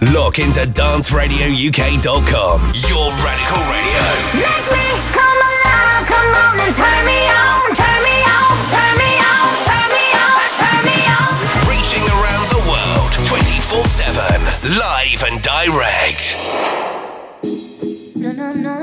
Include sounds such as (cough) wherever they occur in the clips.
Look into danceradiouk.com. Your radical radio. Make me come alive, come on and turn me on, turn me on, turn me on, turn me on, turn me on. Reaching around the world 24 7. Live and direct. No, no. No,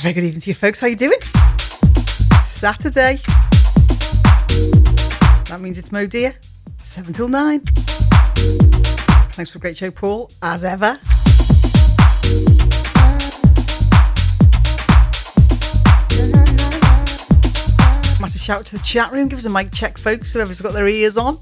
Very good evening to you folks. How you doing? Saturday. That means it's Modir. 7 till 9. Thanks for a great show, Paul, as ever. Massive shout out to the chat room. Give us a mic check, folks, whoever's got their ears on.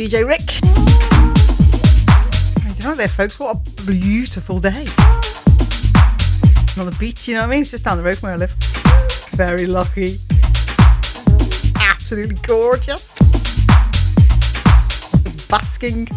DJ Rick. Don't know there, folks. What a beautiful day. On the beach, you know what I mean? It's just down the road from where I live. Very lucky. Absolutely gorgeous. It's basking.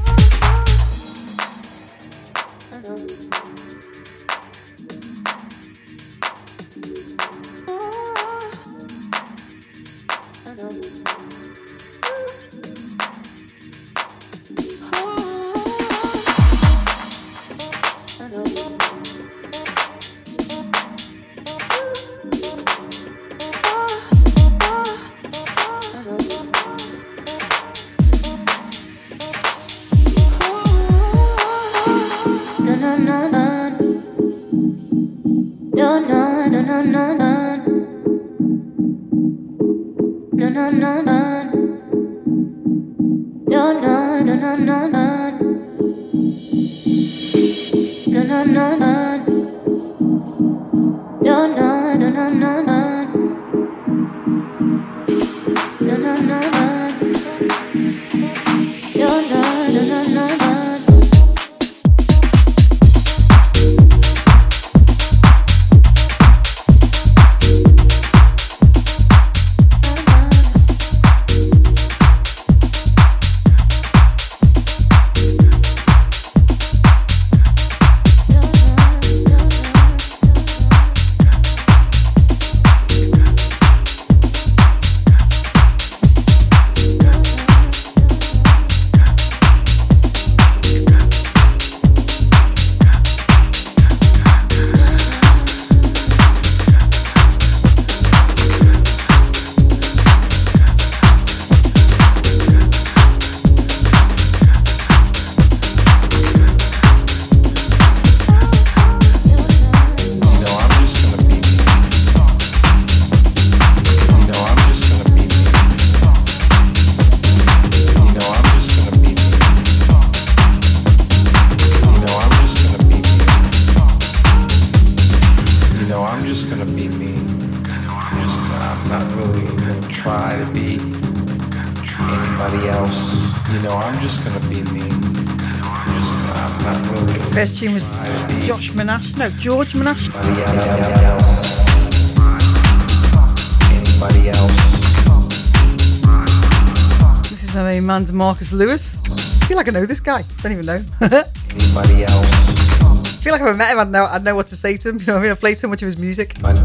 Lewis. I feel like I know this guy. Don't even know. (laughs) Anybody else. feel like if I met him, I'd know, I'd know what to say to him. (laughs) You know what I mean? I played so much of his music. Anybody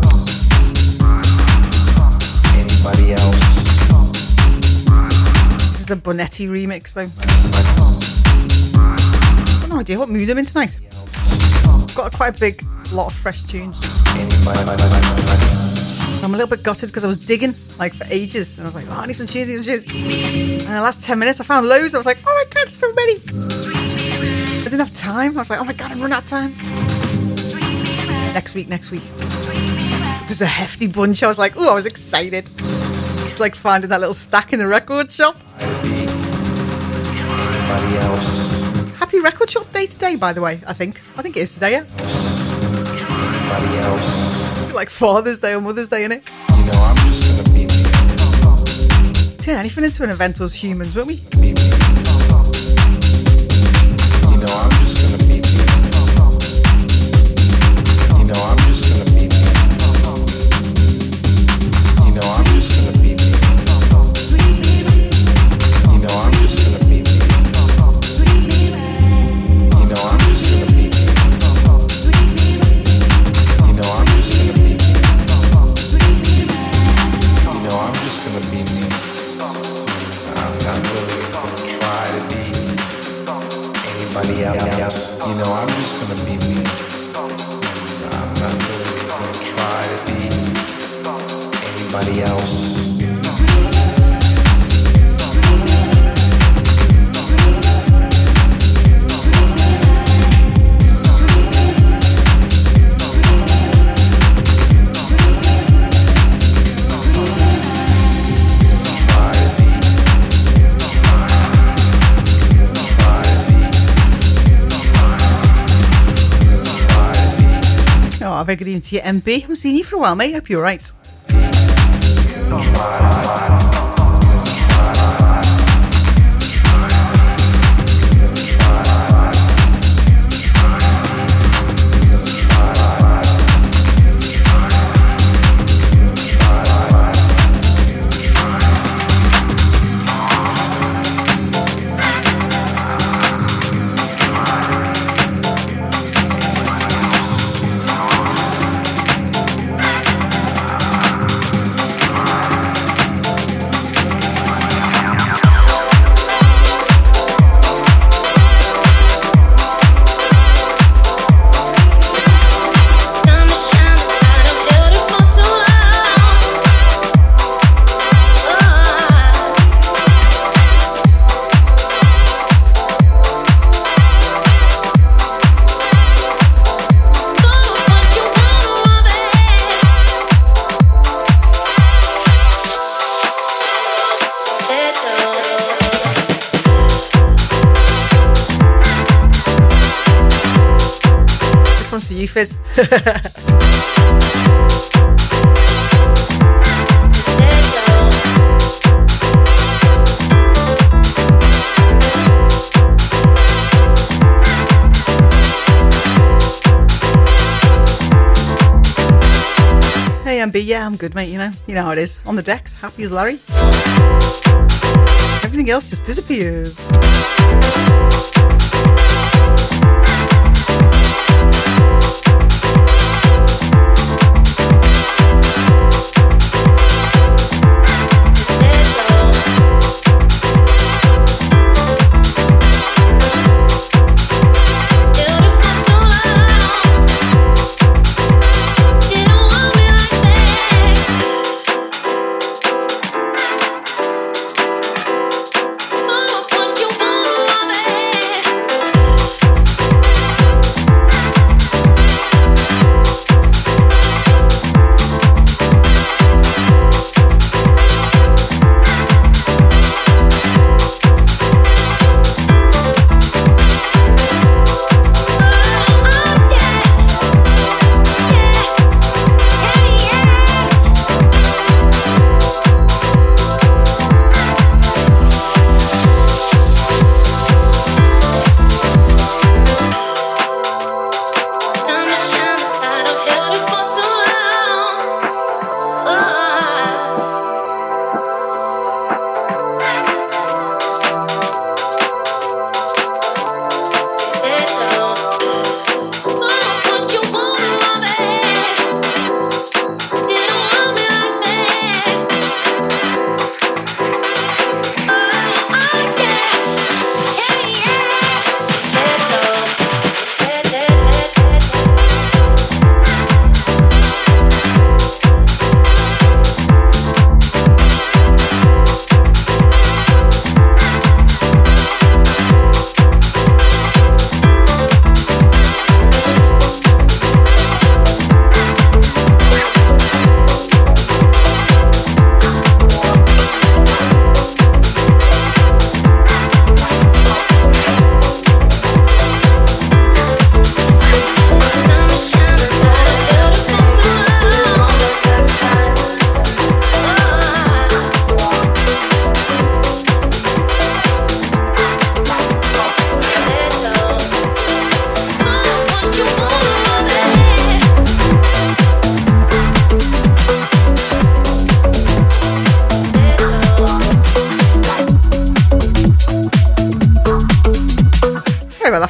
else. This is a Bonetti remix, though. I've got no idea what mood I'm in tonight. I've got quite a big lot of fresh tunes. Anybody. I'm a little bit gutted because I was digging like for ages, and I was like, oh, I need some cheese, need some cheese. And the last ten minutes, I found loads. I was like, oh my god, so many. I didn't time. I was like, oh my god, I'm running out of time. Next week, next week. There's a hefty bunch. I was like, oh, I was excited. It's like finding that little stack in the record shop. Try to be anybody else. Happy record shop day today, by the way. I think. I think it is today. Yeah. Like Father's Day or Mother's Day, innit? You know I'm just gonna be me. Turn anything into an event us humans, won't we? You know I'm just gonna To you, MB. haven't seen you for a while, mate. Hope you're alright. Gonna This one's for you, Fizz. Hey, MB. Yeah, I'm good, mate. You know, you know how it is. On the decks, happy as Larry. Everything else just disappears.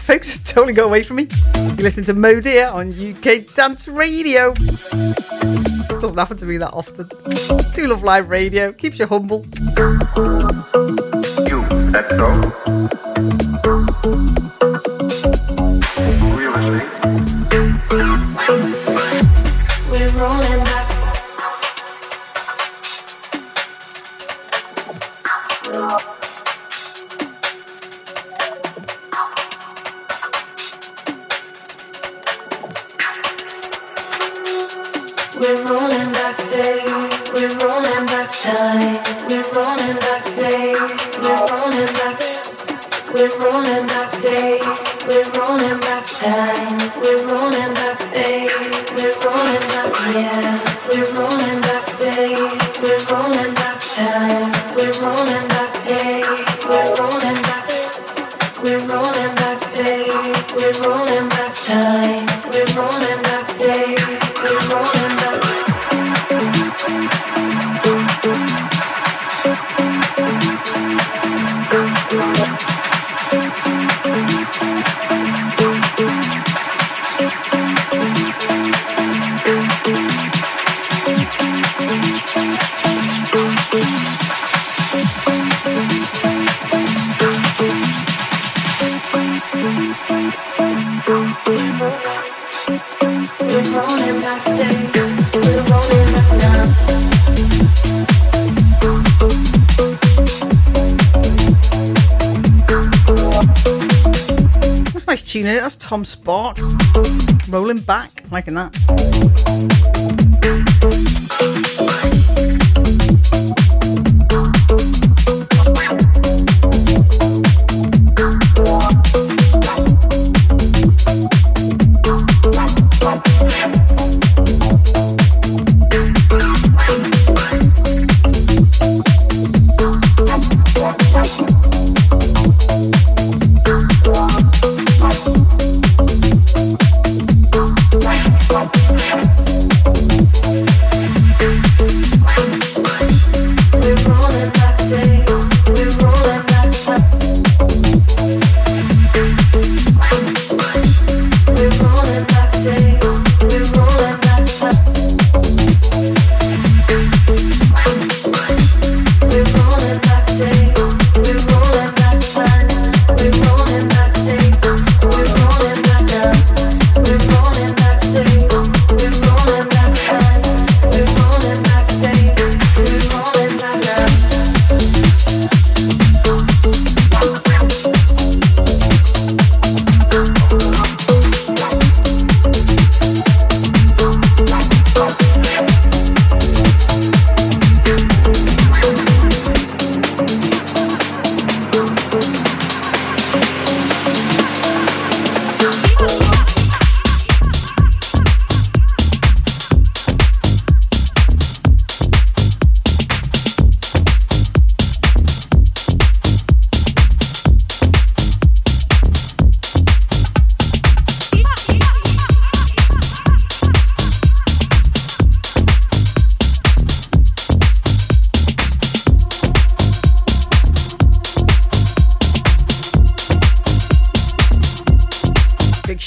Folks. (laughs) Totally go away from me. You're listening to Modir on UK Dance Radio. Doesn't happen to me that often. Do love live radio. Keeps you humble. You, that's so? Tom Spark. Rolling back. Liking that.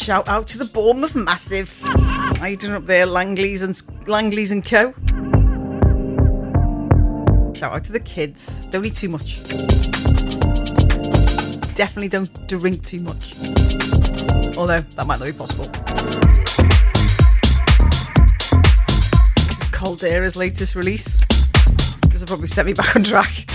Shout out to the Bournemouth Massive. How you doing up there, Langleys and Langleys and Co? Shout out to the kids. Don't eat too much. Definitely don't drink too much. Although that might not be possible. This is Caldera's latest release. This will probably set me back on track.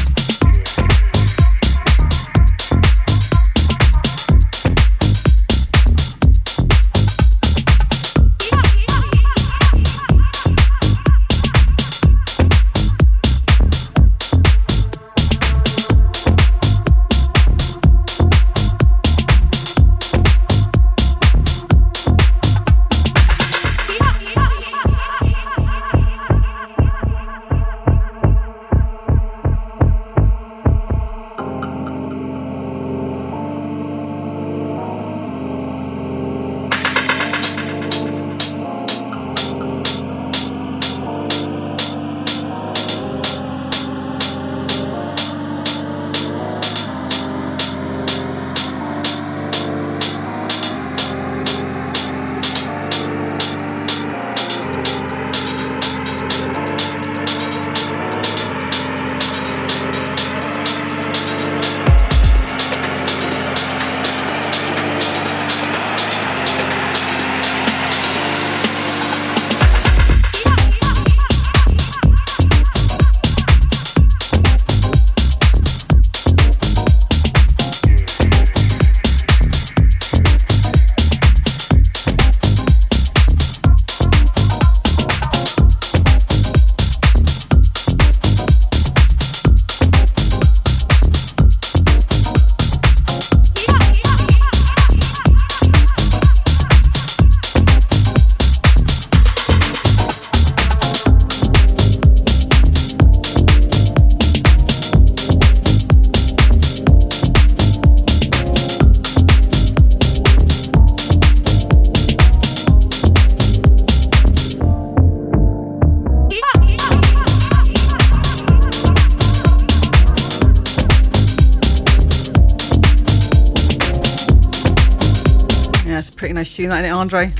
Tune, that, isn't it, Andre?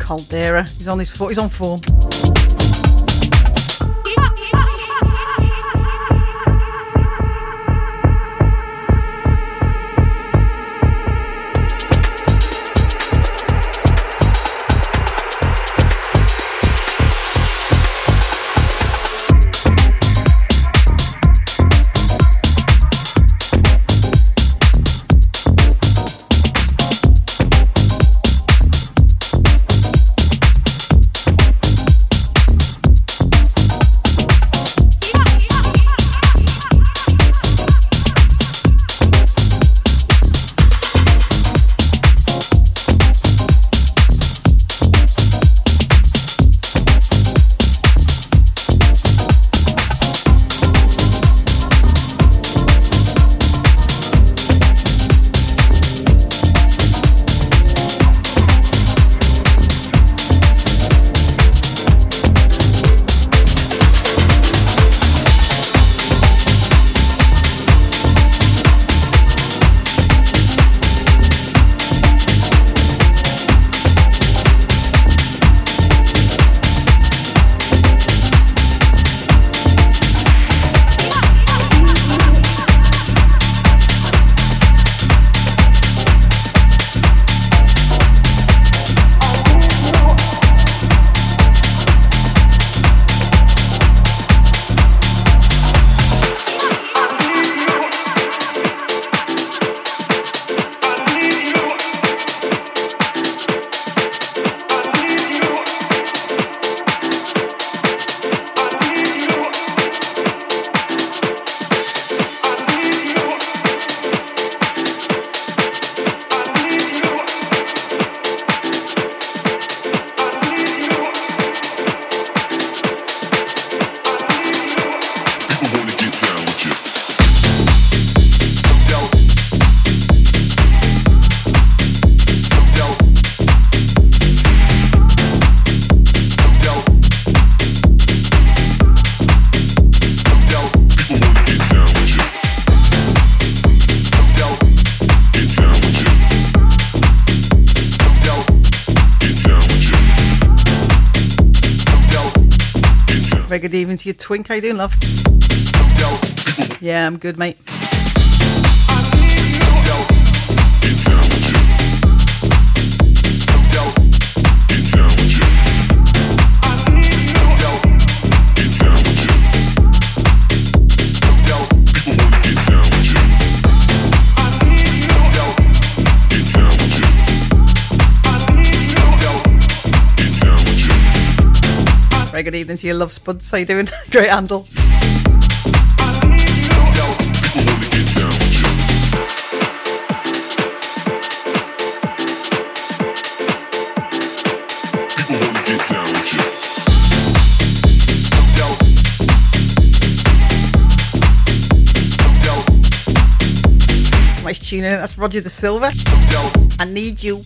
Caldera. He's on his foot. He's on form. Twink. How you doing, love? Yeah, I'm good, mate. Good evening to you, love spuds. How you doing? (laughs) Great handle. Tune in. That's Roger the Silver. I need you.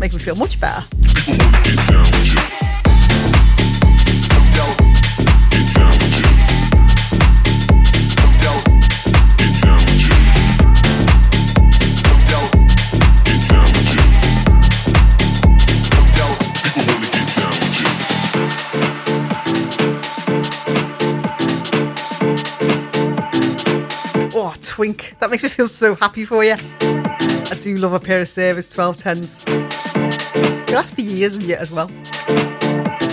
Make me feel much better. Twink. That makes me feel so happy for you. I do love a pair of service 1210s. They last for years and yet as well.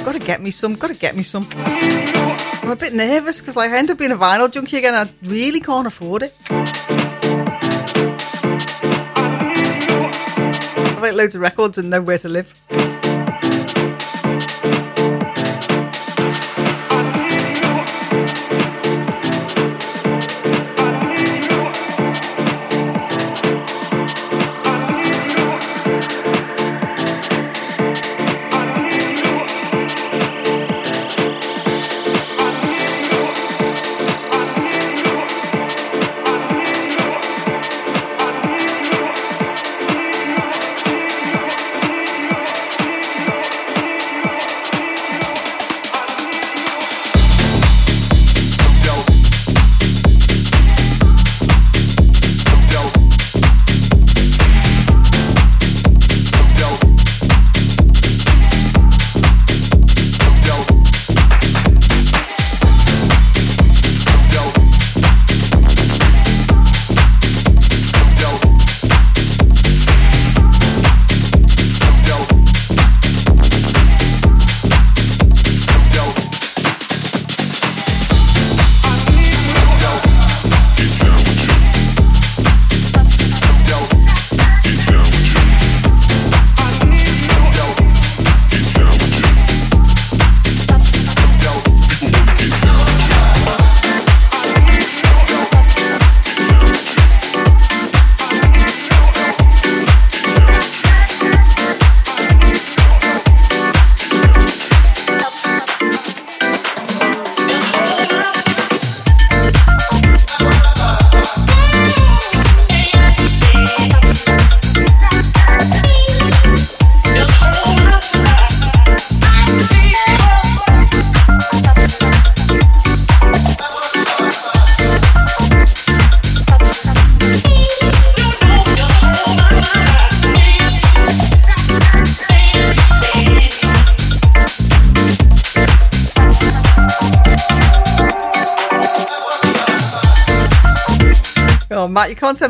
Gotta get me some, gotta get me some. I'm a bit nervous because like, I end up being a vinyl junkie again I really can't afford it. I write loads of records and know where to live.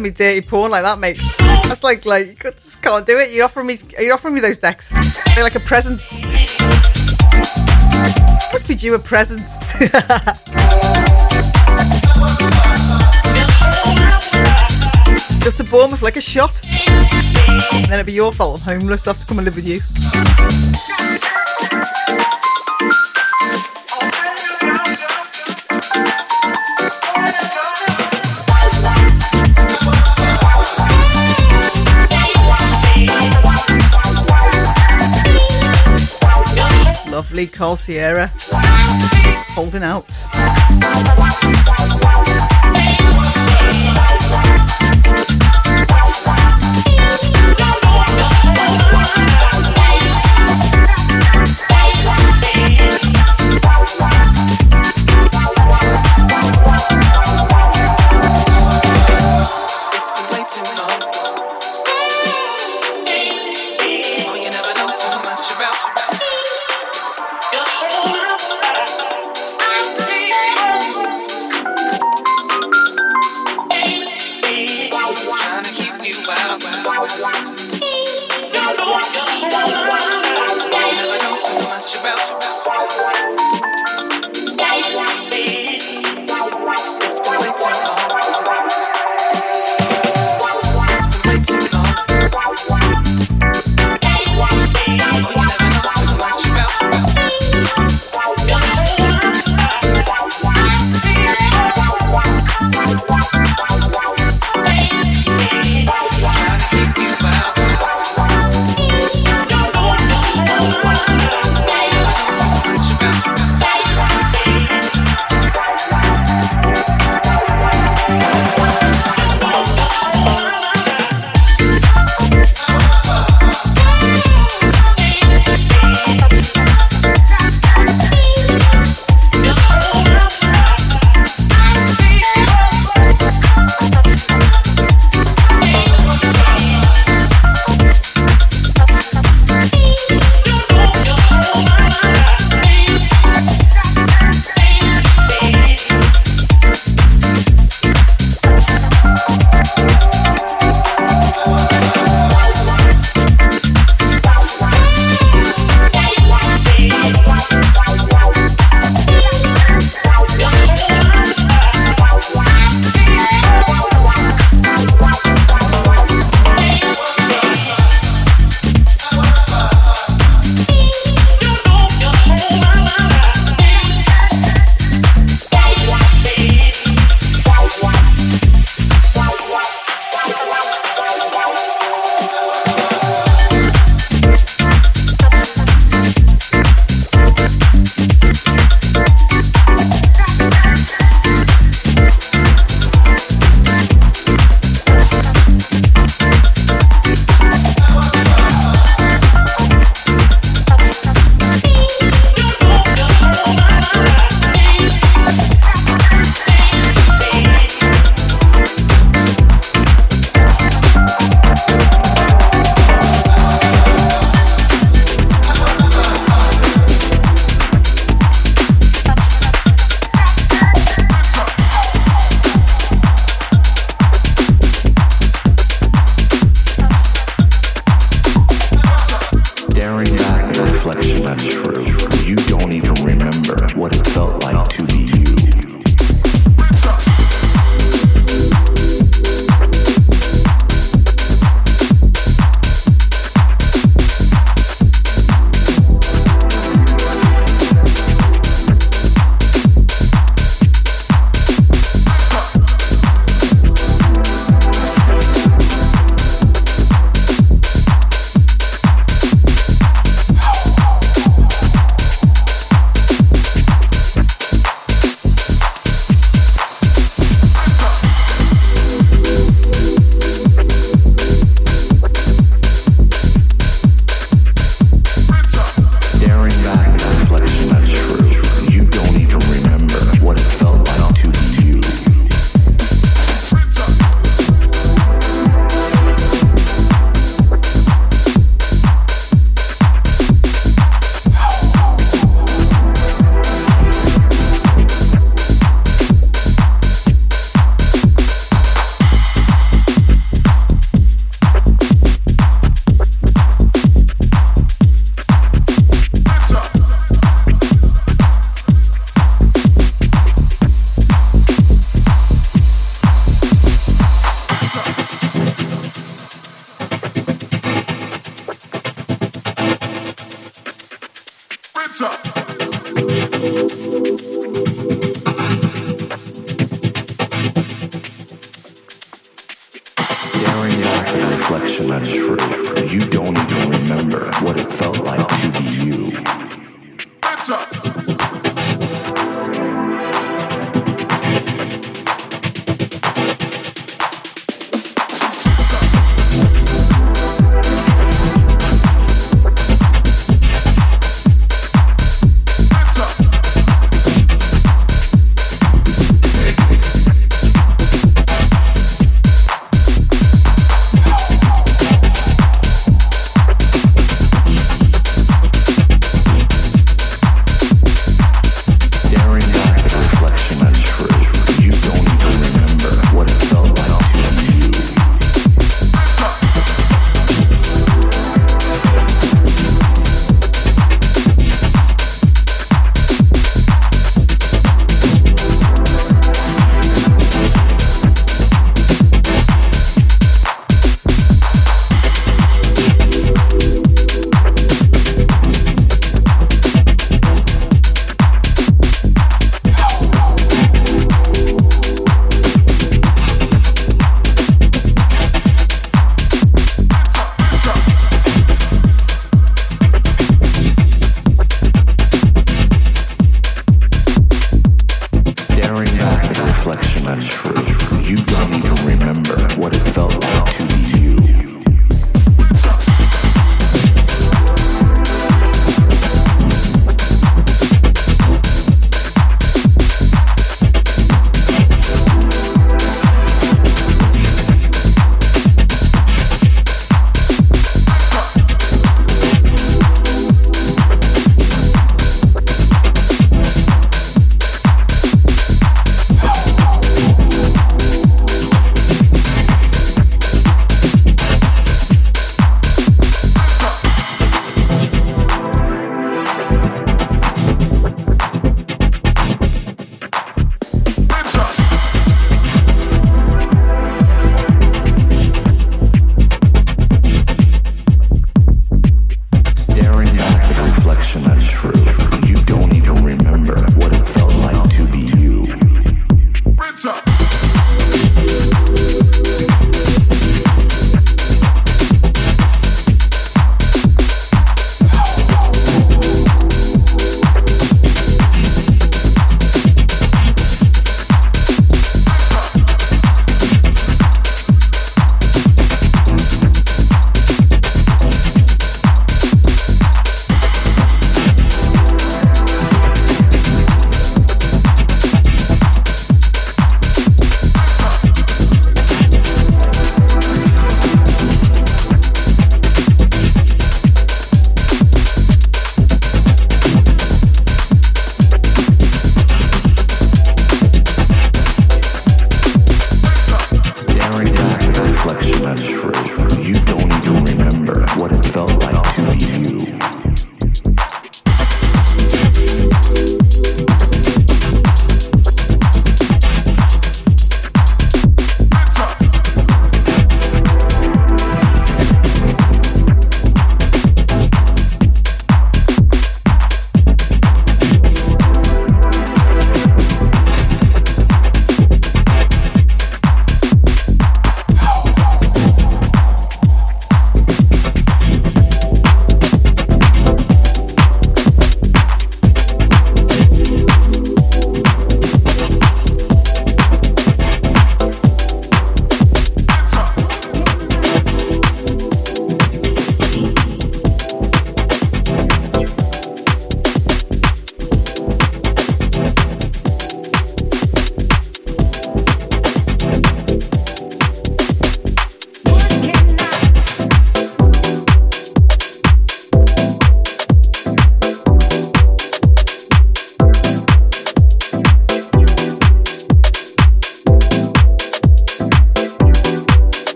Send me dirty porn like that, mate. That's like, like, you just can't do it. You're offering me, you offering me those decks? They're like a present. Must be due a present. Go to Bournemouth like a shot. And then it'd be your fault. I'm homeless. I have to come and live with you. Lovely Sierra. Holding out. (laughs)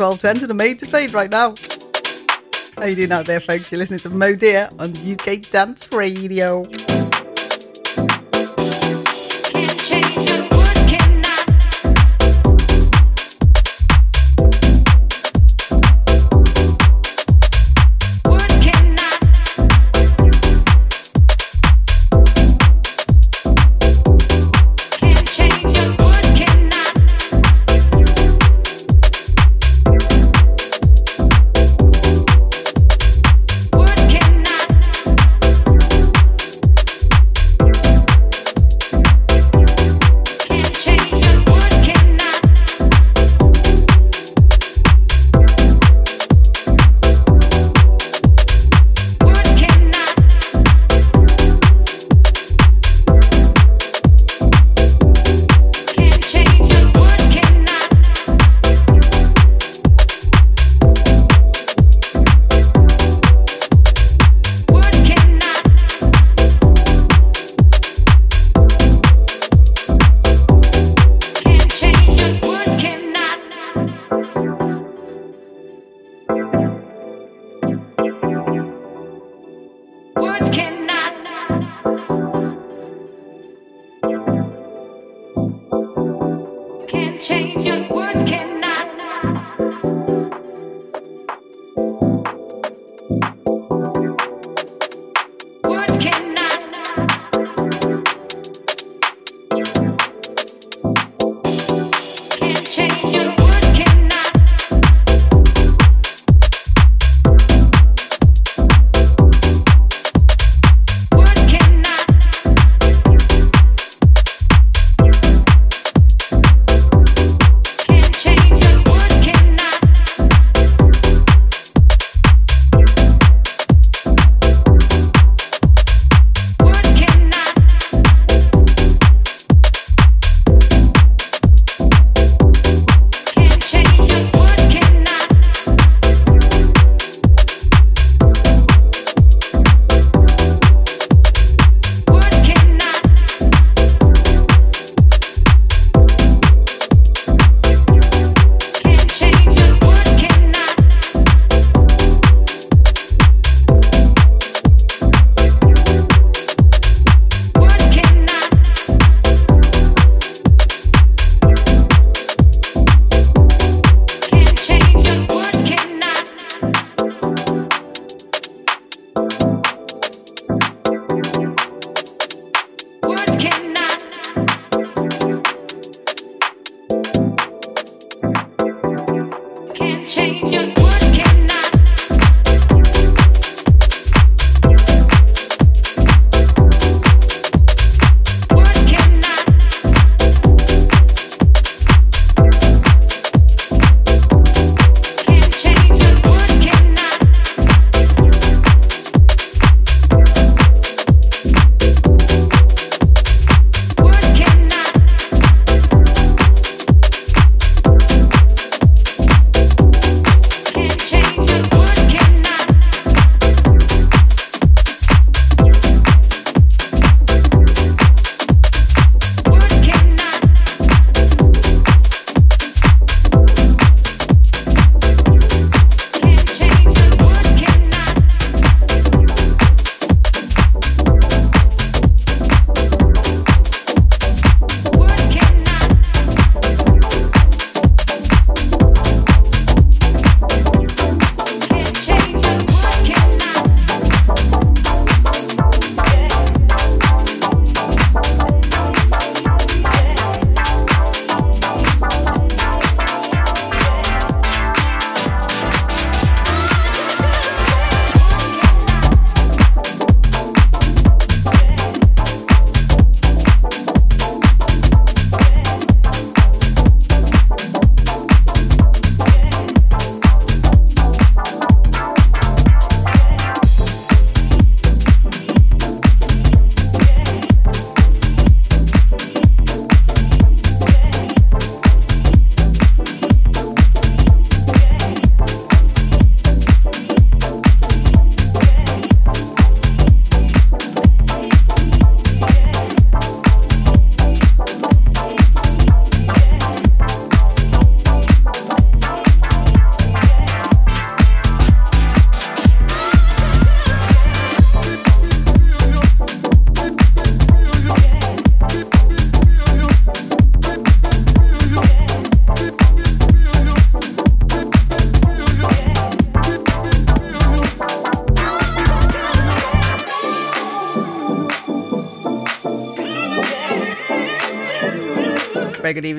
old set of 1210s and a made to fade right now. How you doing out there, folks? You're listening to Modir on UK Dance Radio.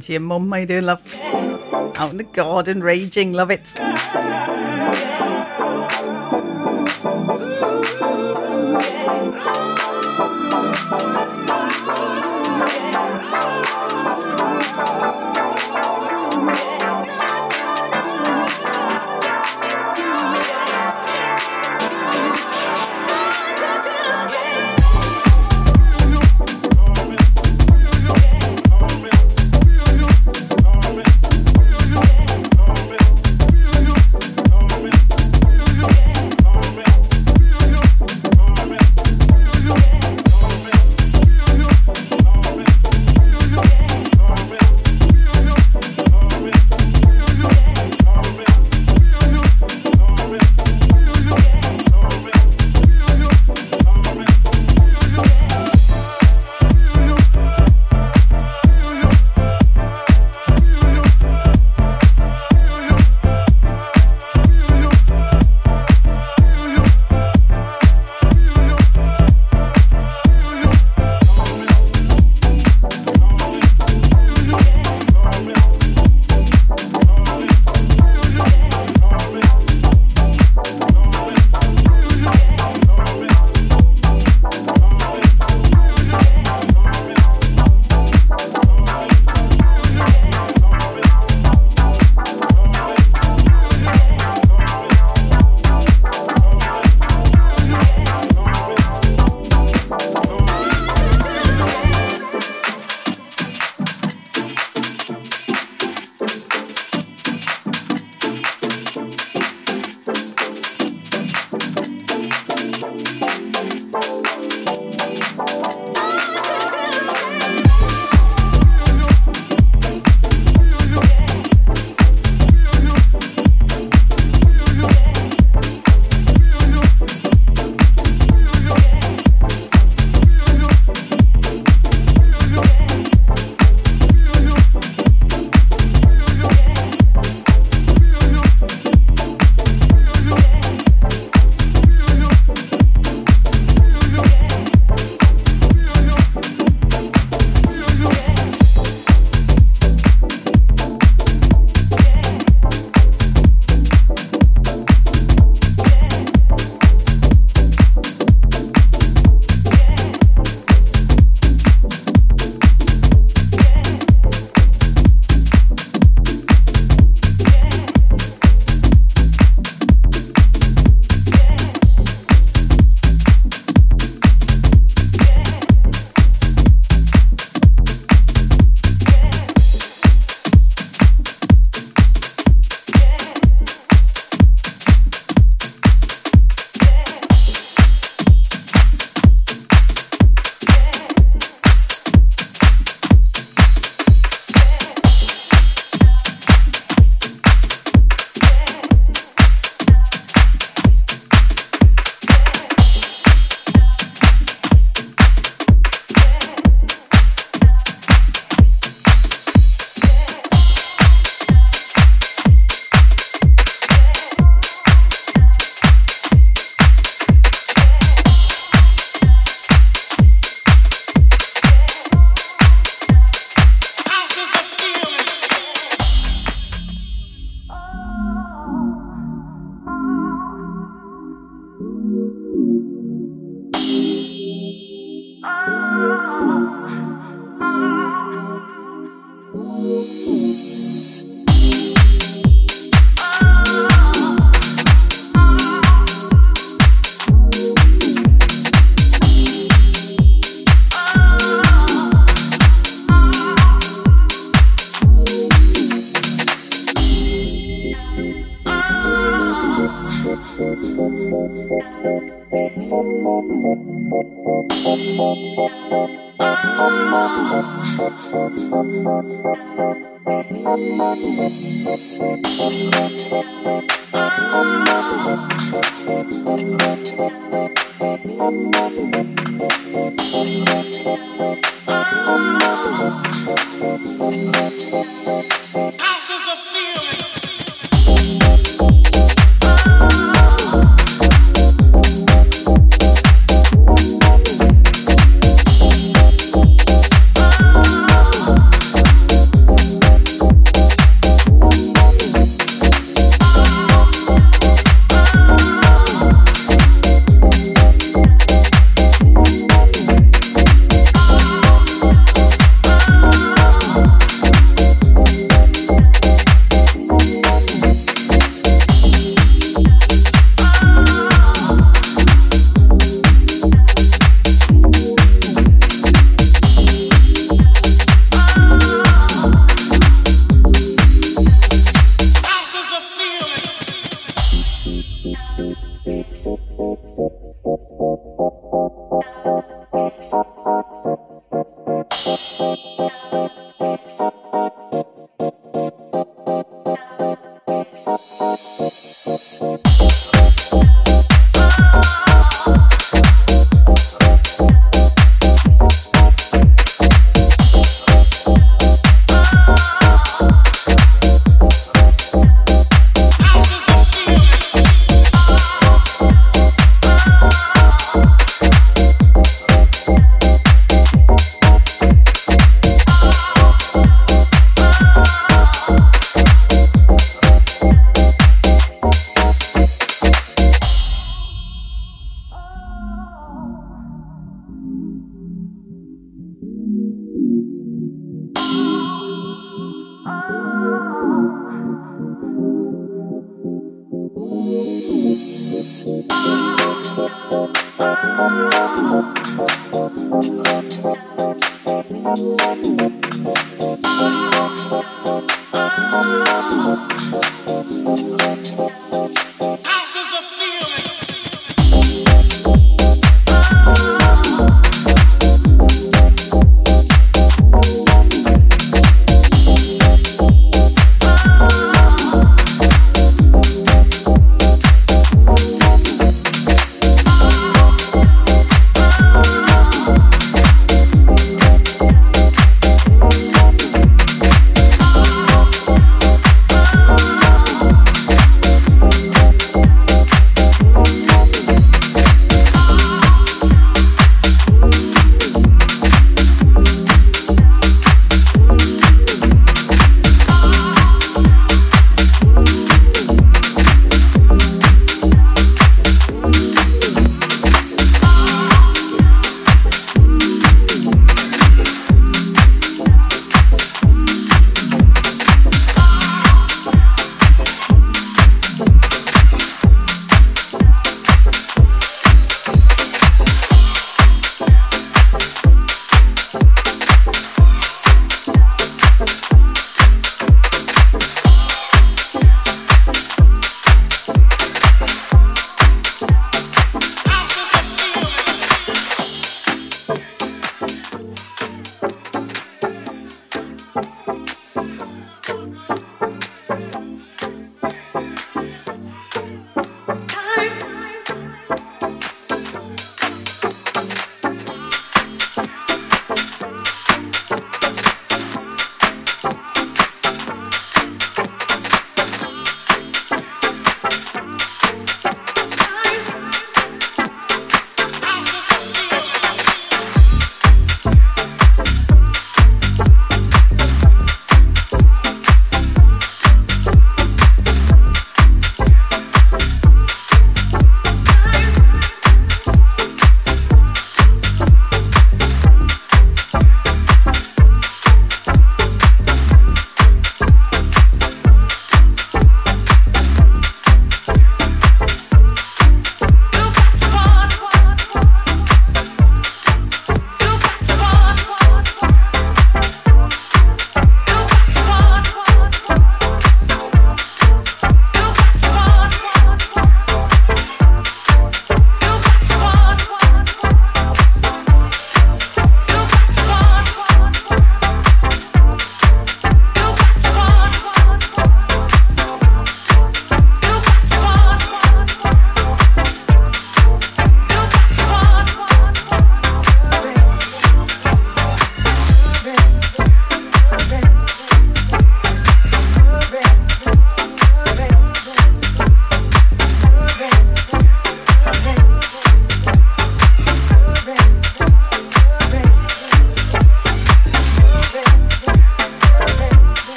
To your mum. How you doing, love? Out in the garden, raging. Love it.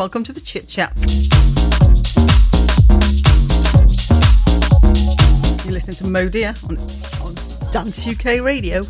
Welcome to the chit chat. You're listening to Modir on, on Dance UK Radio.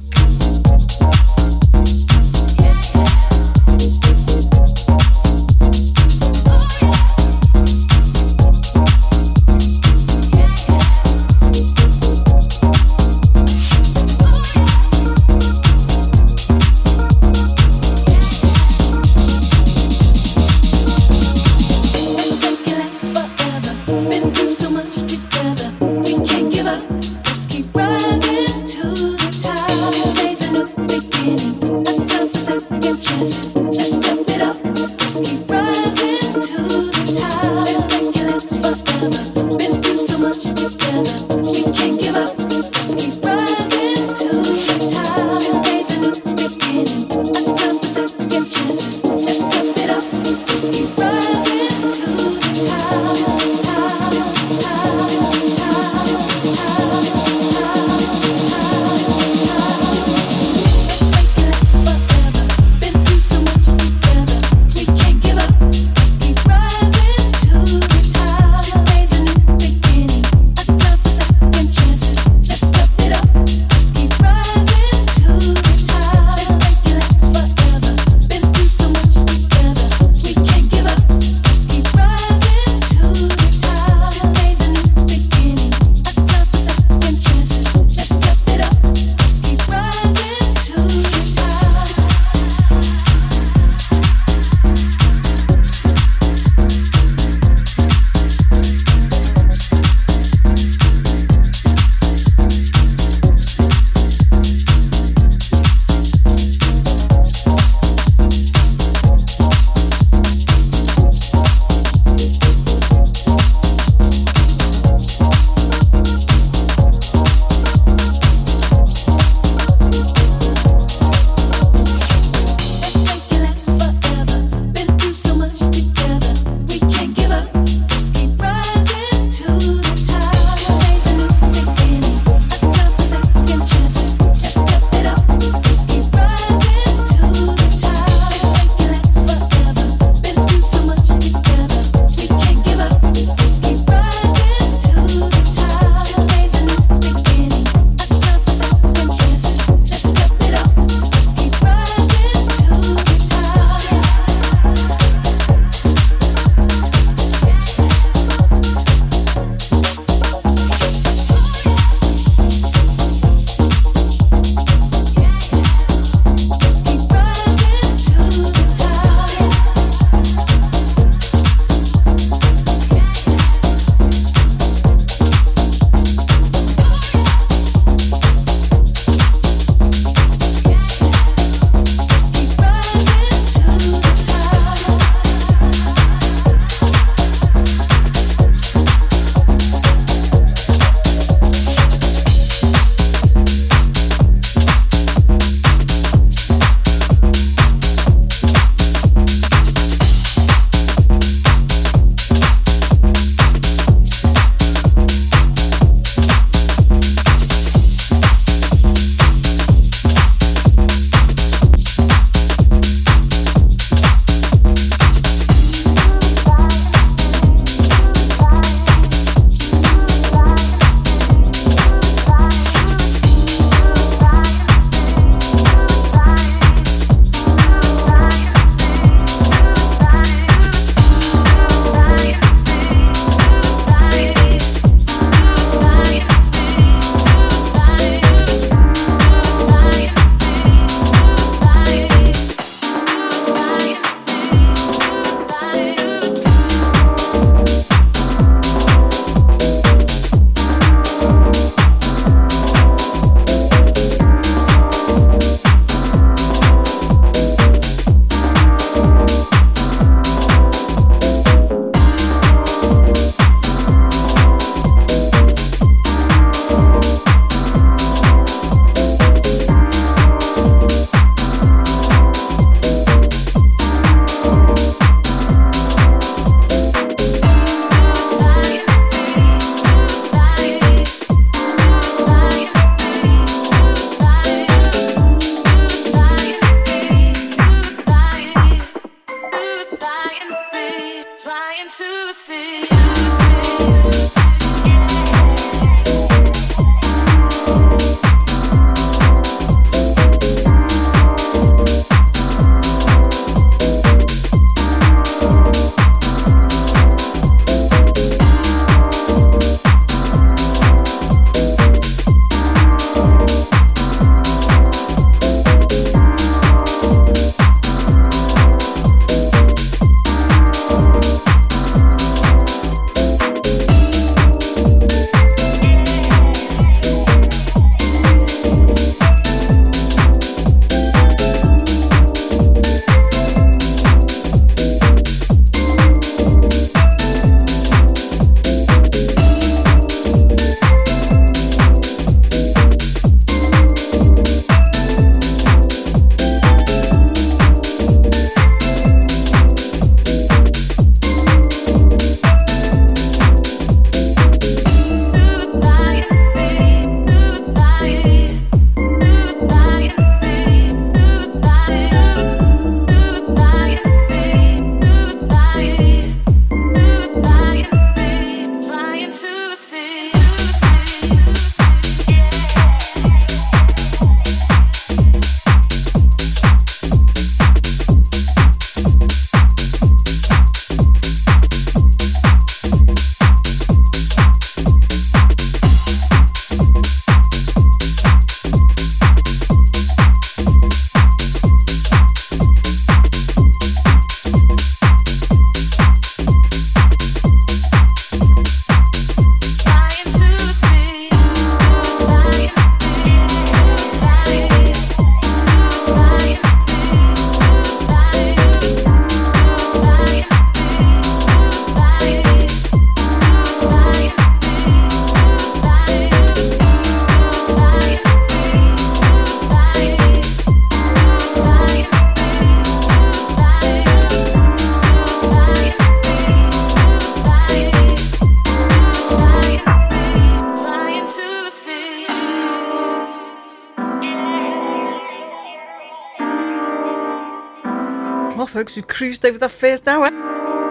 Cruised over the first hour.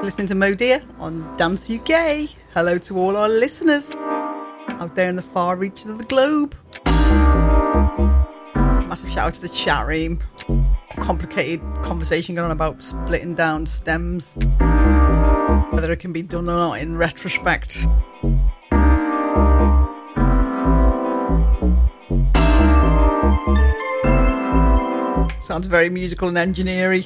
Listening to Modir on Dance UK. Hello to all our listeners out there in the far reaches of the globe. Massive shout out to the chat room. Complicated conversation going on about splitting down stems. Whether it can be done or not in retrospect. Sounds very musical and engineering.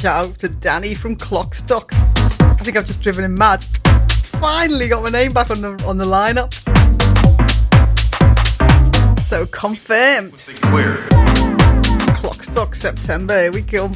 Shout out to Danny from Clockstock. I think I've just driven him mad. Finally got my name back on the on the lineup. So confirmed. Clockstock September. Here we go.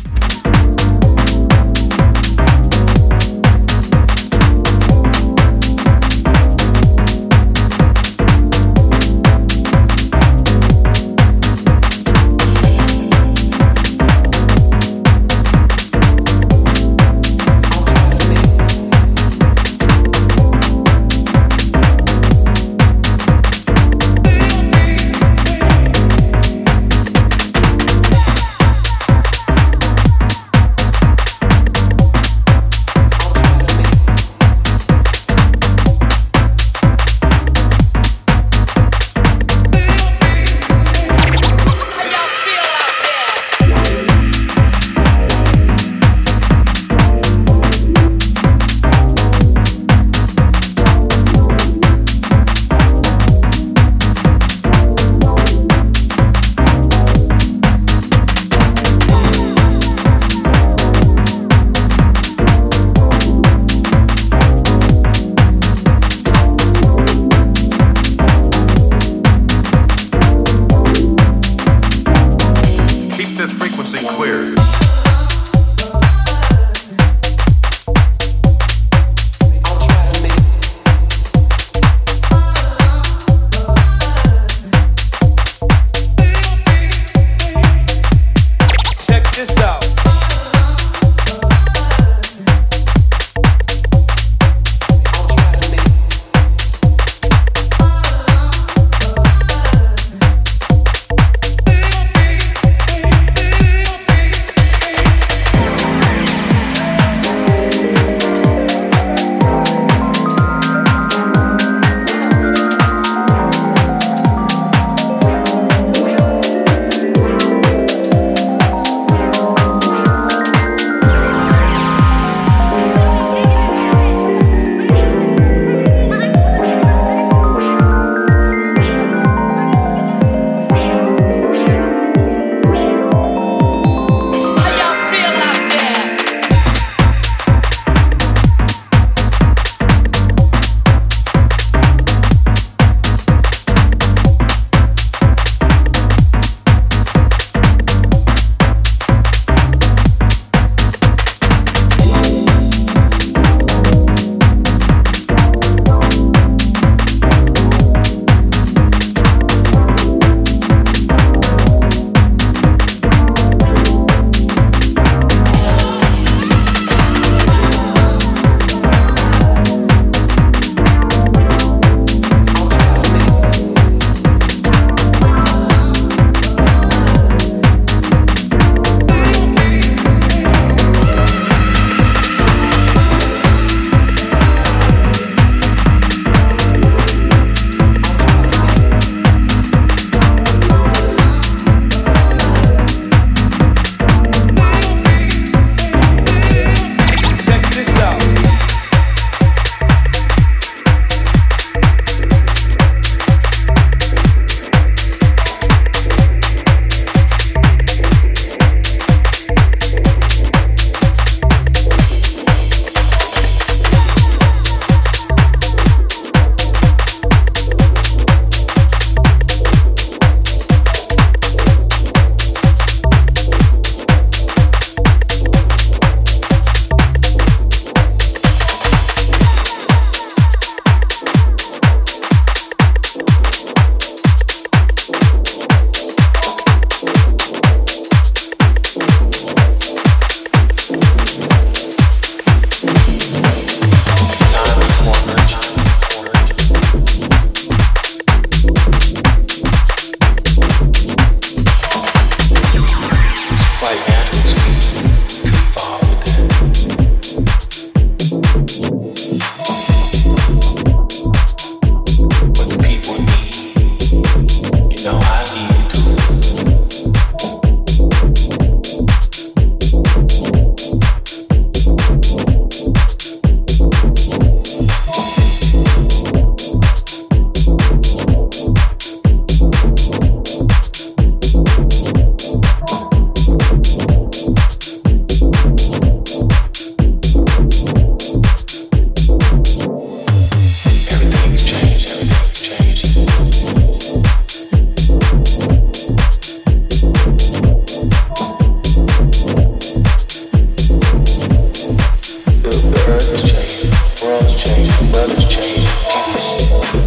the earth is changing, the world is changing, the weather is changing.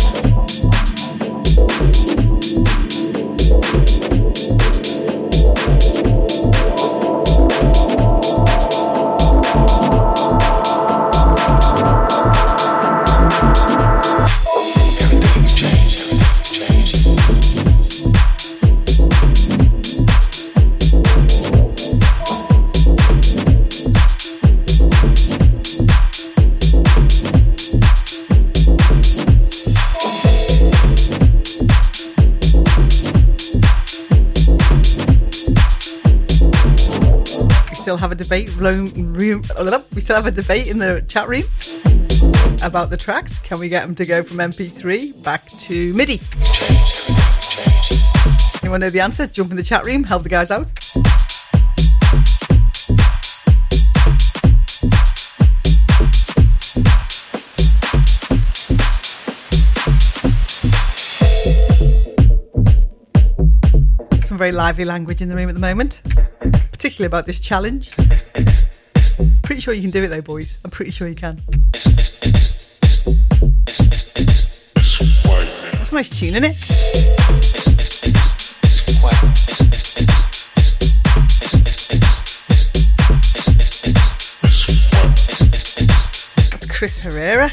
Still have a debate room, we still have a debate in the chat room about the tracks. Can we get them to go from MP3 back to MIDI? Anyone know the answer? Jump in the chat room, help the guys out. Some very lively language in the room at the moment, about this challenge. Pretty sure you can do it though, boys. I'm pretty sure you can. That's a nice tune, isn't it? That's Chris Herrera.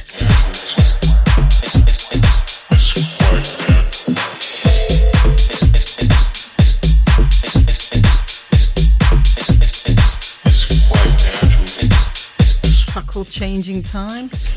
Changing Times.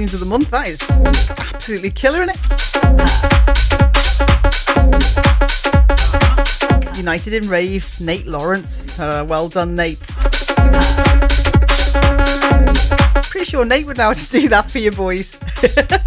Tunes of the month. That is absolutely killer, isn't it? United in Rave, Nate Lawrence. Uh, well done, Nate. Pretty sure Nate would know how to do that for you boys. (laughs)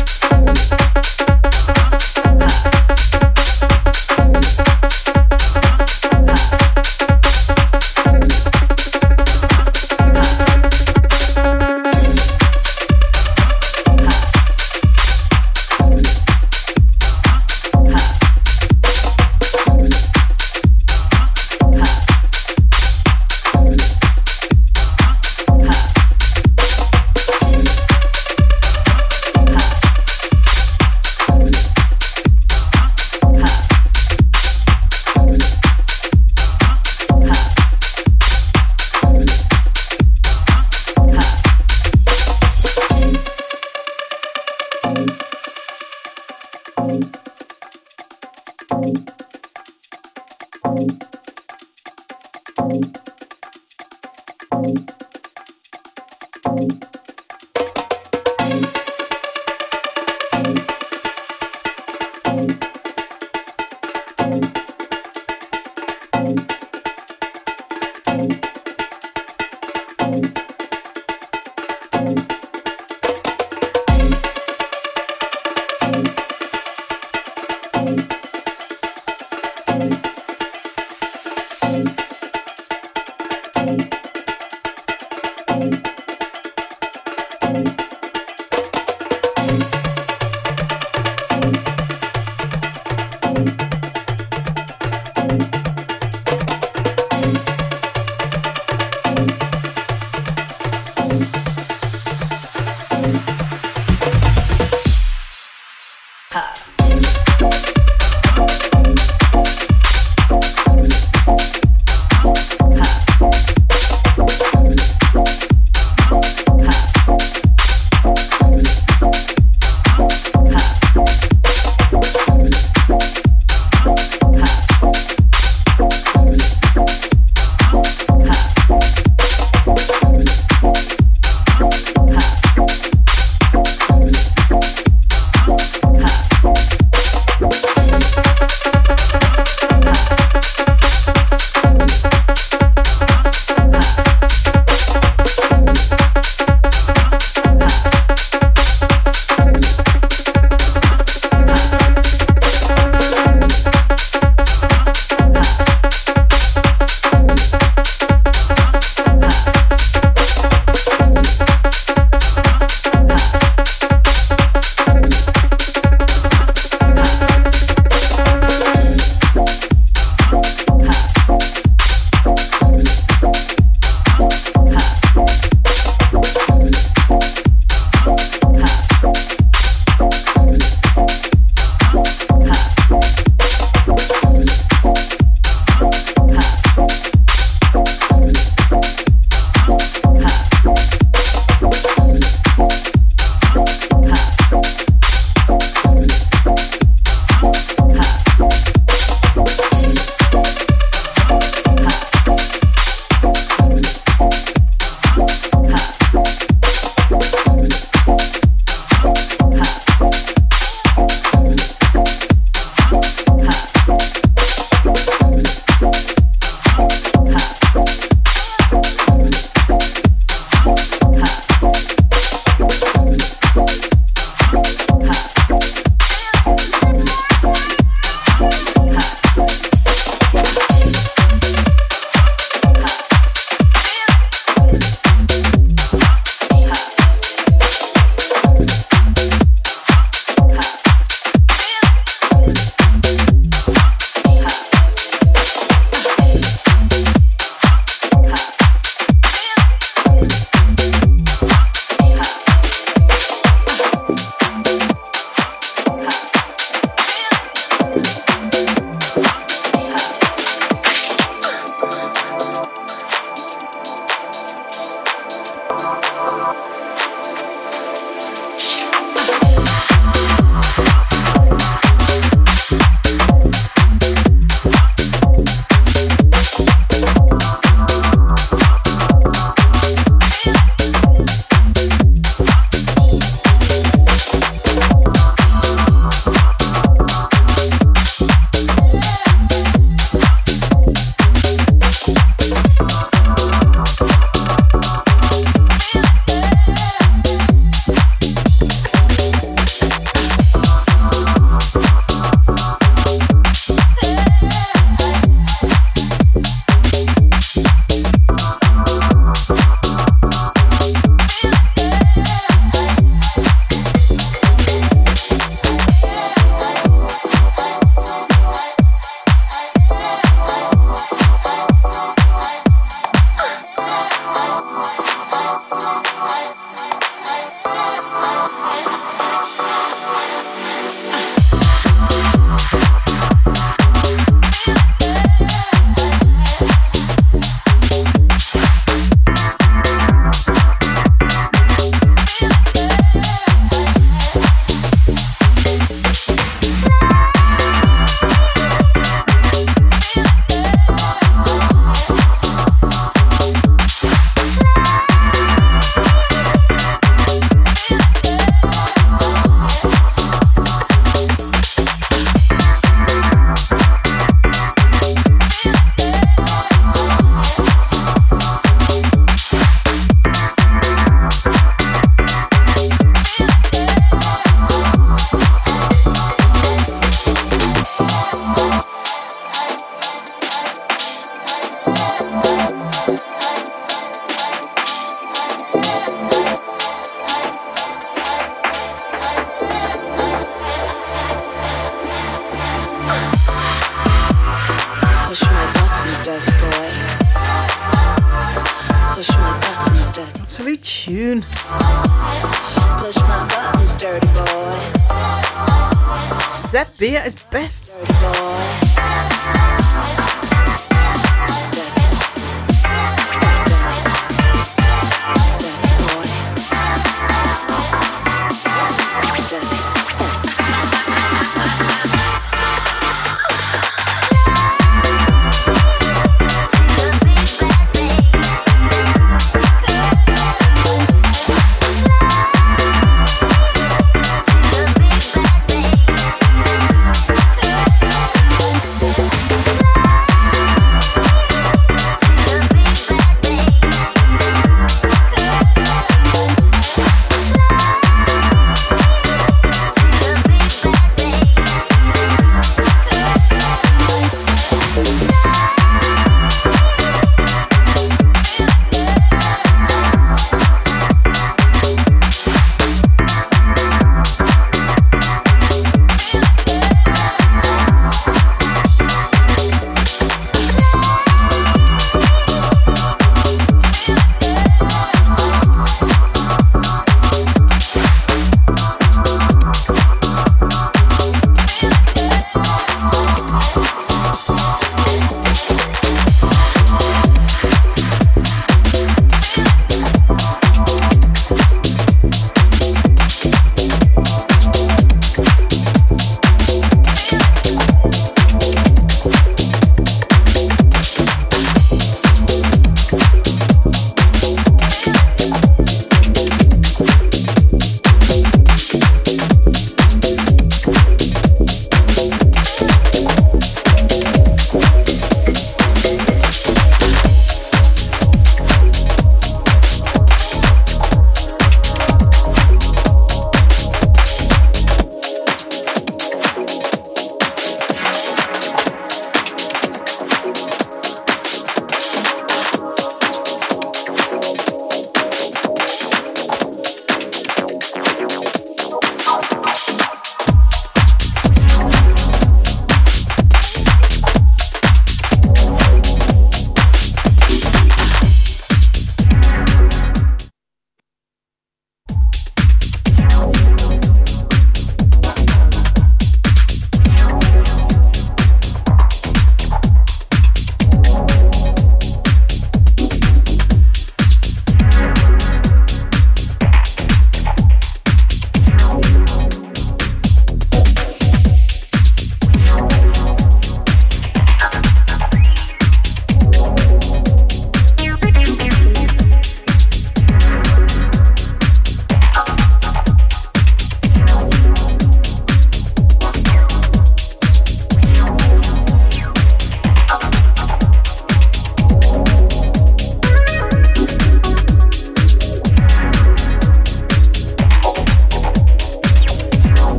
buttons. Absolute tune. Push my buttons, dirty boy. Zep B at his best.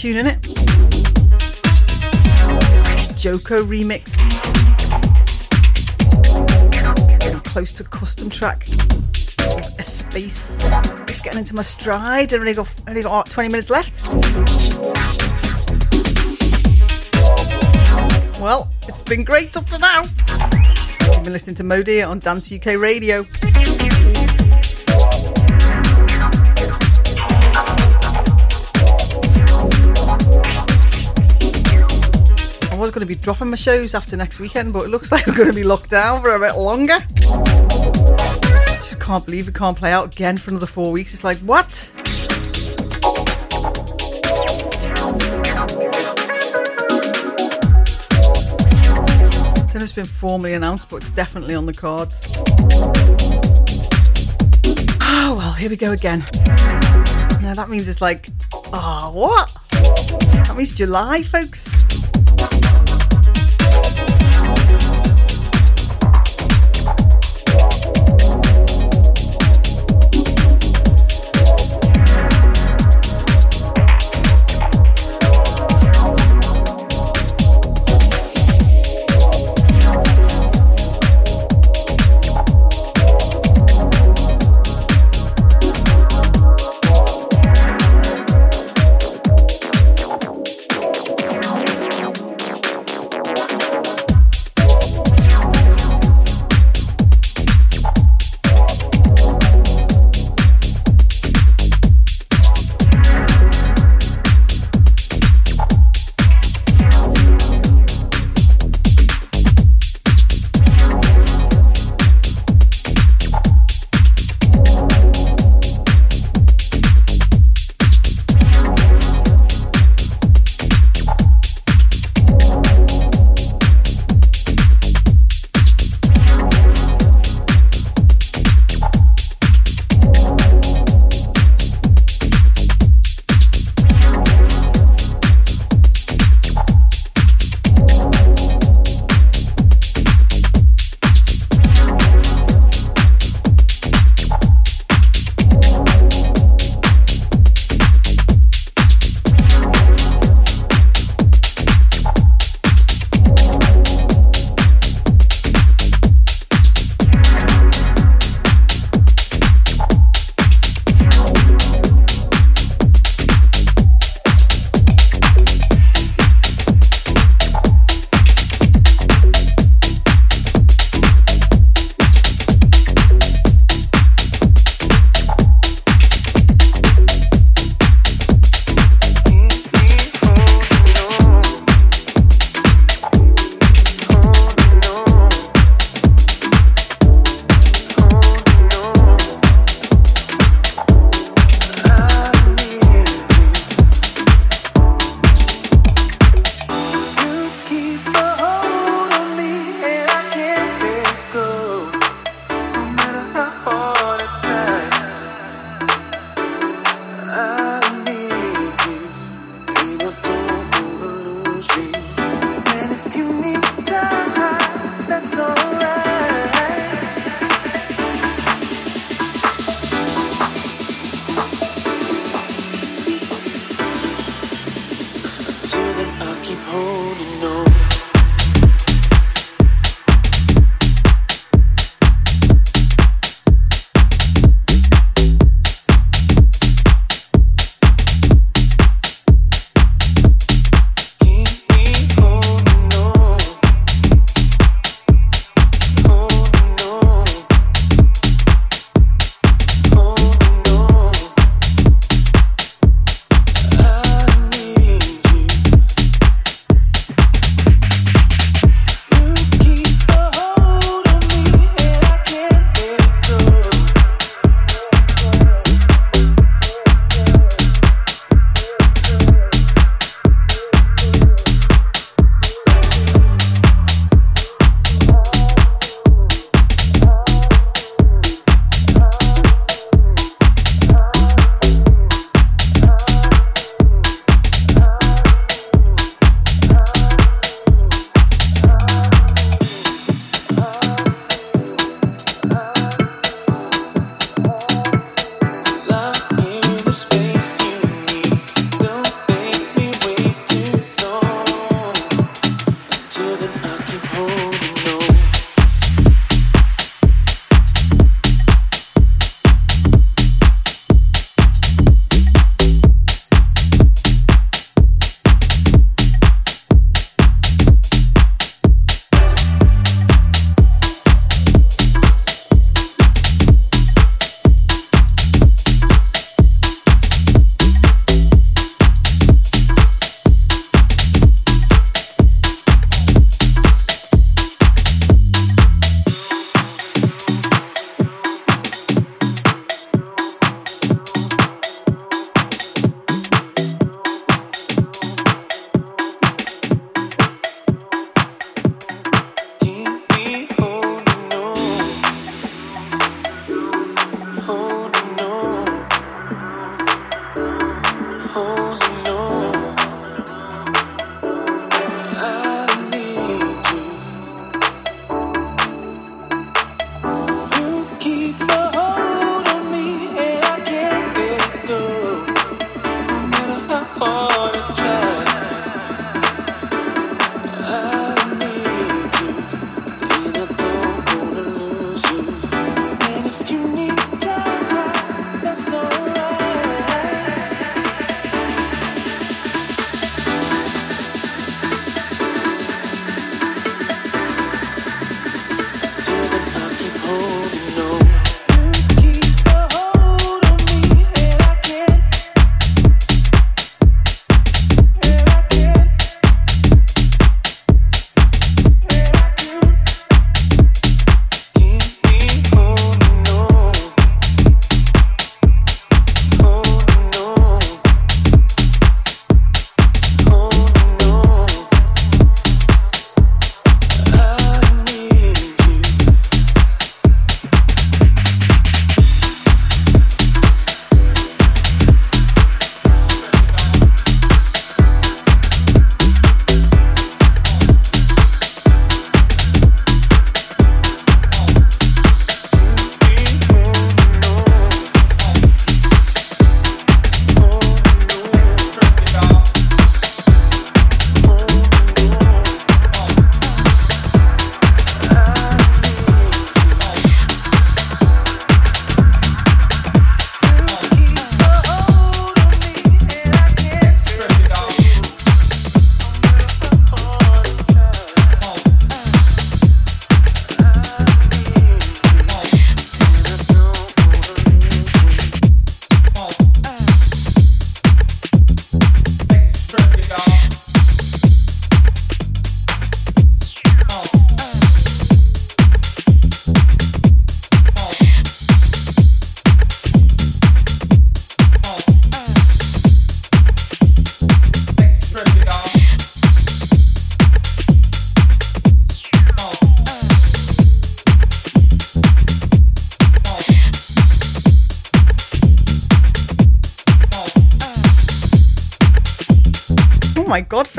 Tune in it. Joko remix. Close to custom track. A space. Just getting into my stride. I've only got, only got 20 minutes left. Well, it's been great up to now. You've been listening to Modir on Dance UK Radio. Going to be dropping my shows after next weekend, but it looks like we're going to be locked down for a bit longer. I just can't believe we can't play out again for another four weeks. It's like, what? know if it's been formally announced, but it's definitely on the cards. Oh, well, here we go again. Now that means it's like, oh, what? That means July, folks.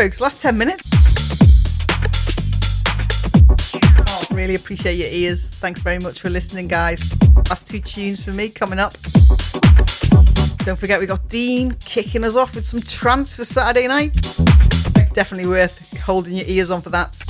Folks, last 10 minutes. Really appreciate your ears. Thanks very much for listening, guys. Last two tunes for me coming up. Don't forget, we got Dean kicking us off with some trance for Saturday night. Definitely worth holding your ears on for that.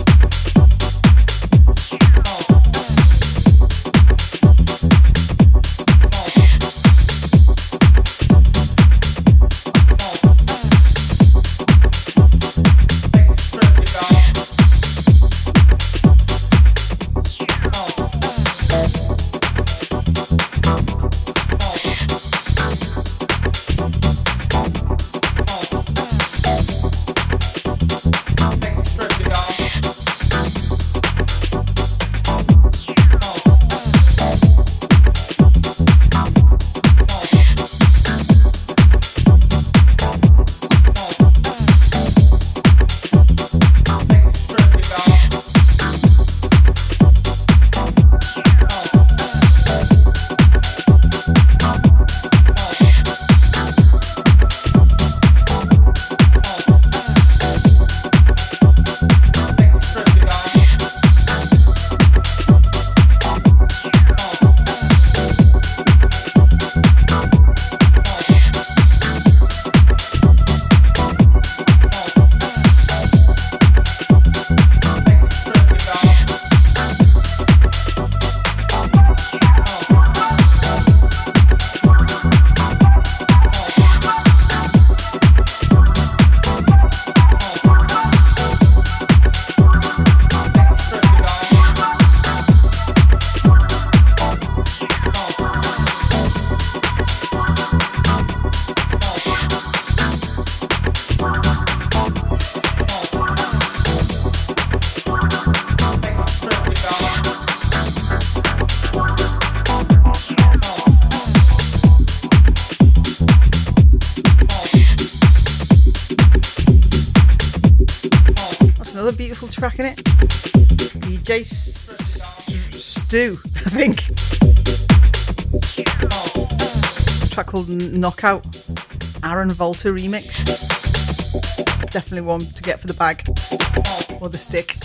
Stu, I think. A track called Knockout. Aaron Volta remix. Definitely one to get for the bag or the stick.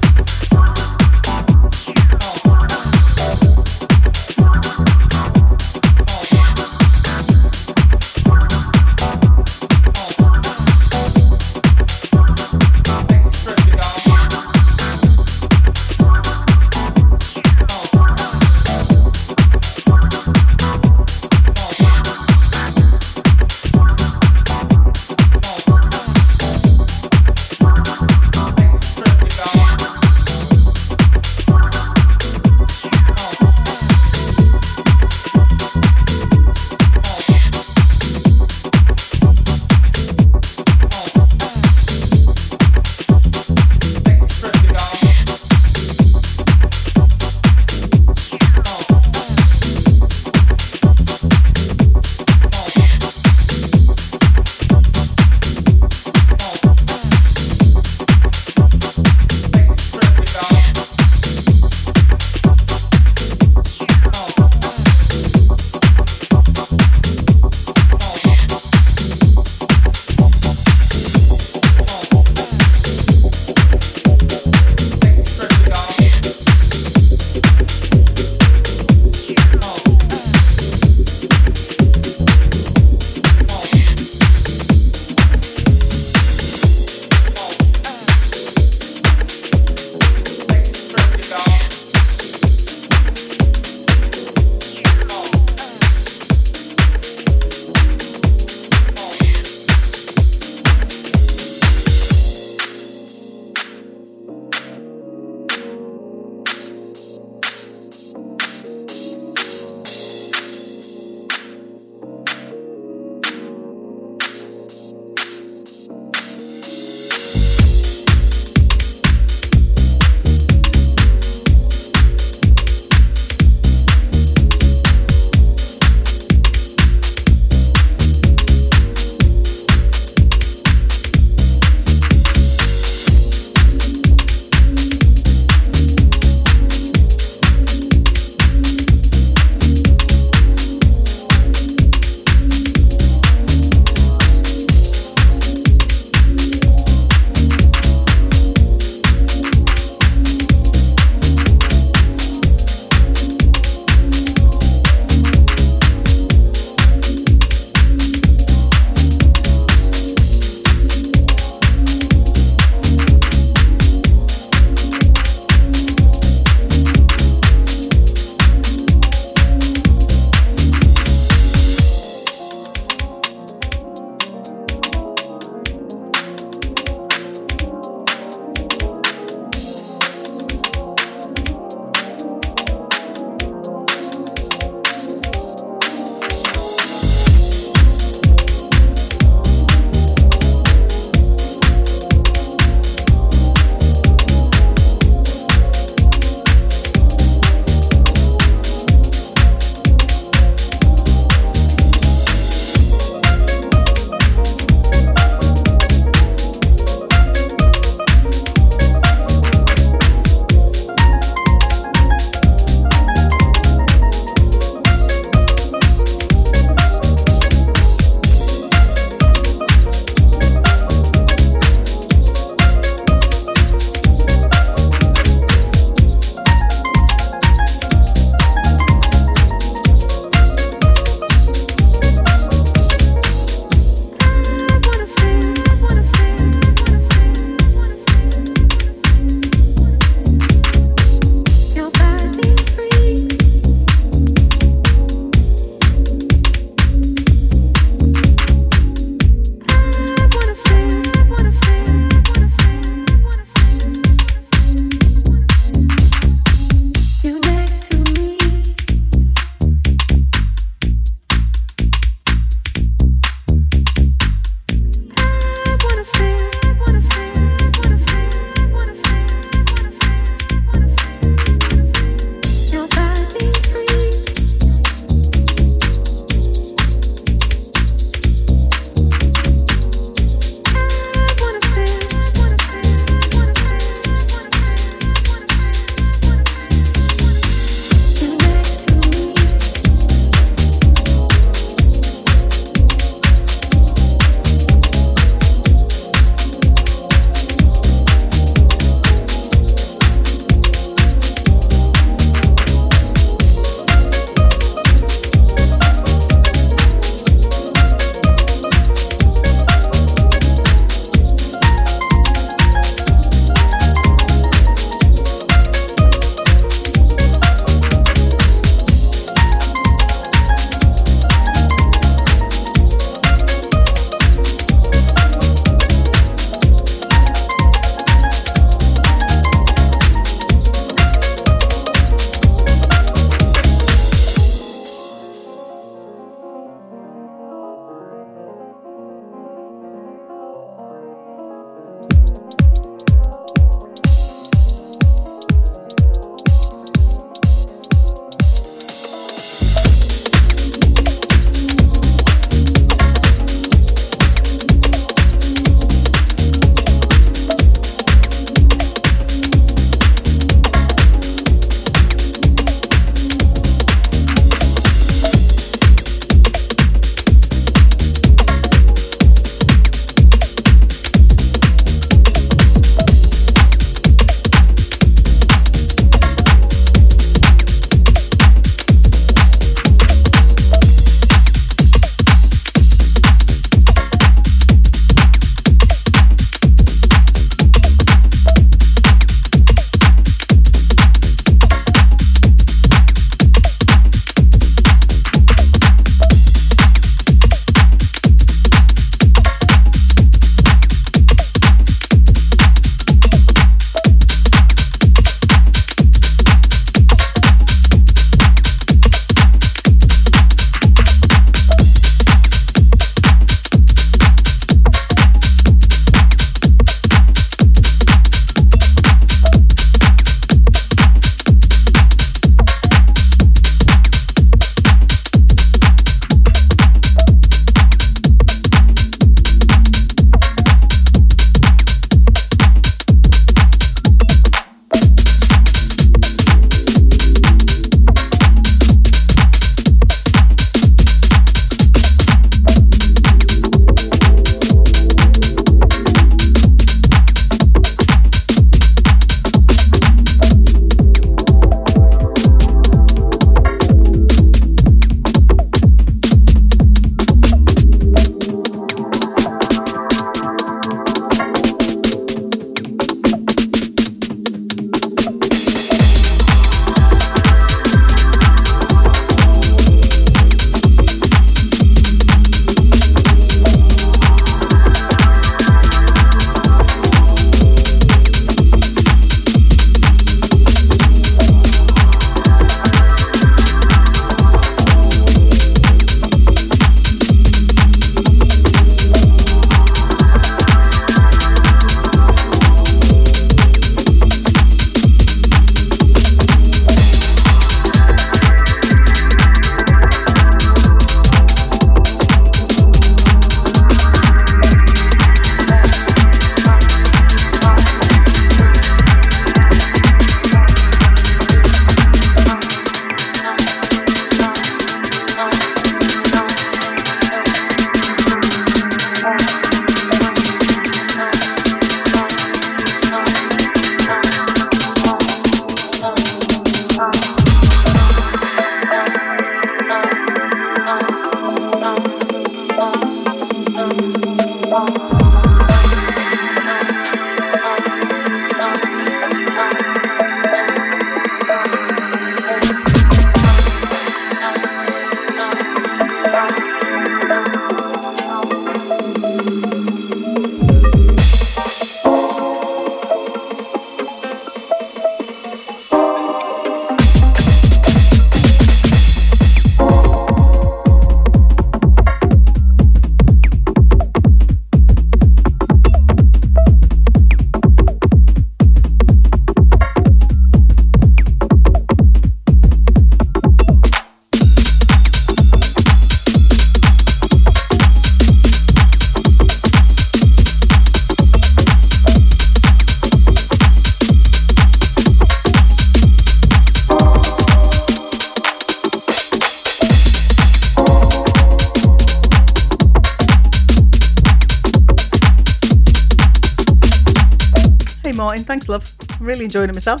Enjoying it myself.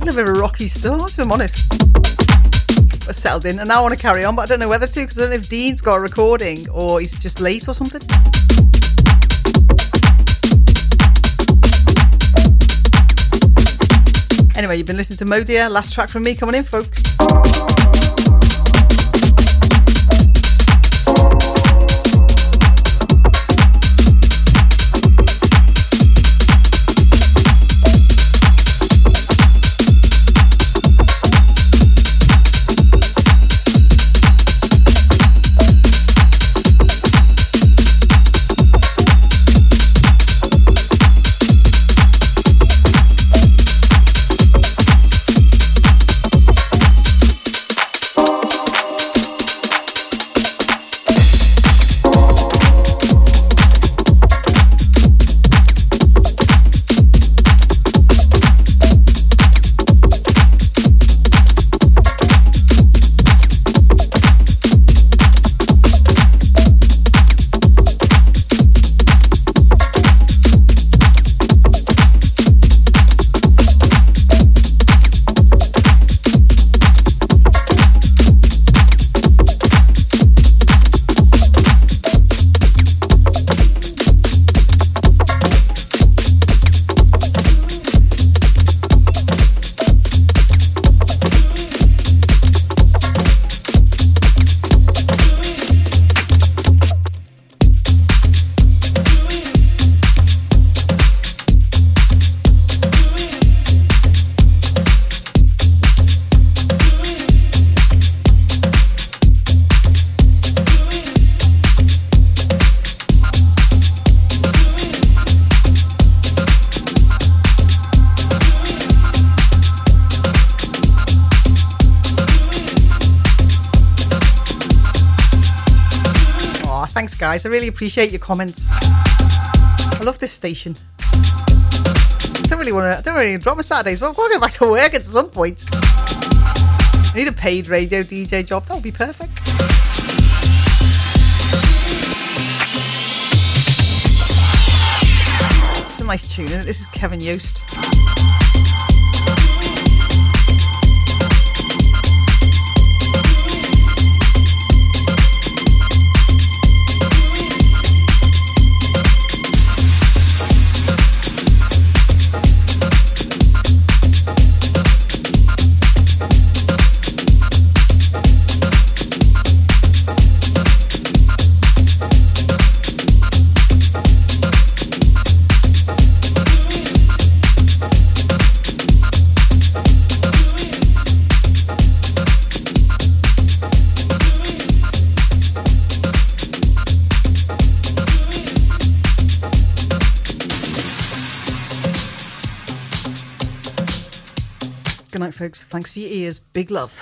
I love a rocky start, if I'm honest. I settled in, and now I want to carry on, but I don't know whether to because I don't know if Dean's got a recording or he's just late or something. Anyway, you've been listening to Modir. Last track from me coming in, folks. Guys. I really appreciate your comments. I love this station. I don't really want to. I don't really drop my Saturdays, but I've got to go back to work at some point. I need a paid radio DJ job. That would be perfect. It's a nice tune? This is Kevin Yost. Thanks for your ears. Big love.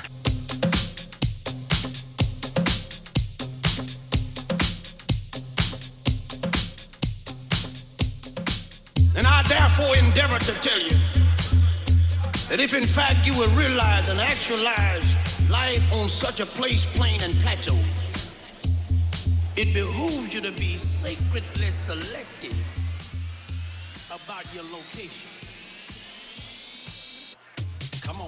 And I therefore endeavor to tell you that if in fact you will realize and actualize life on such a place, plane, and plateau, it behooves you to be sacredly selective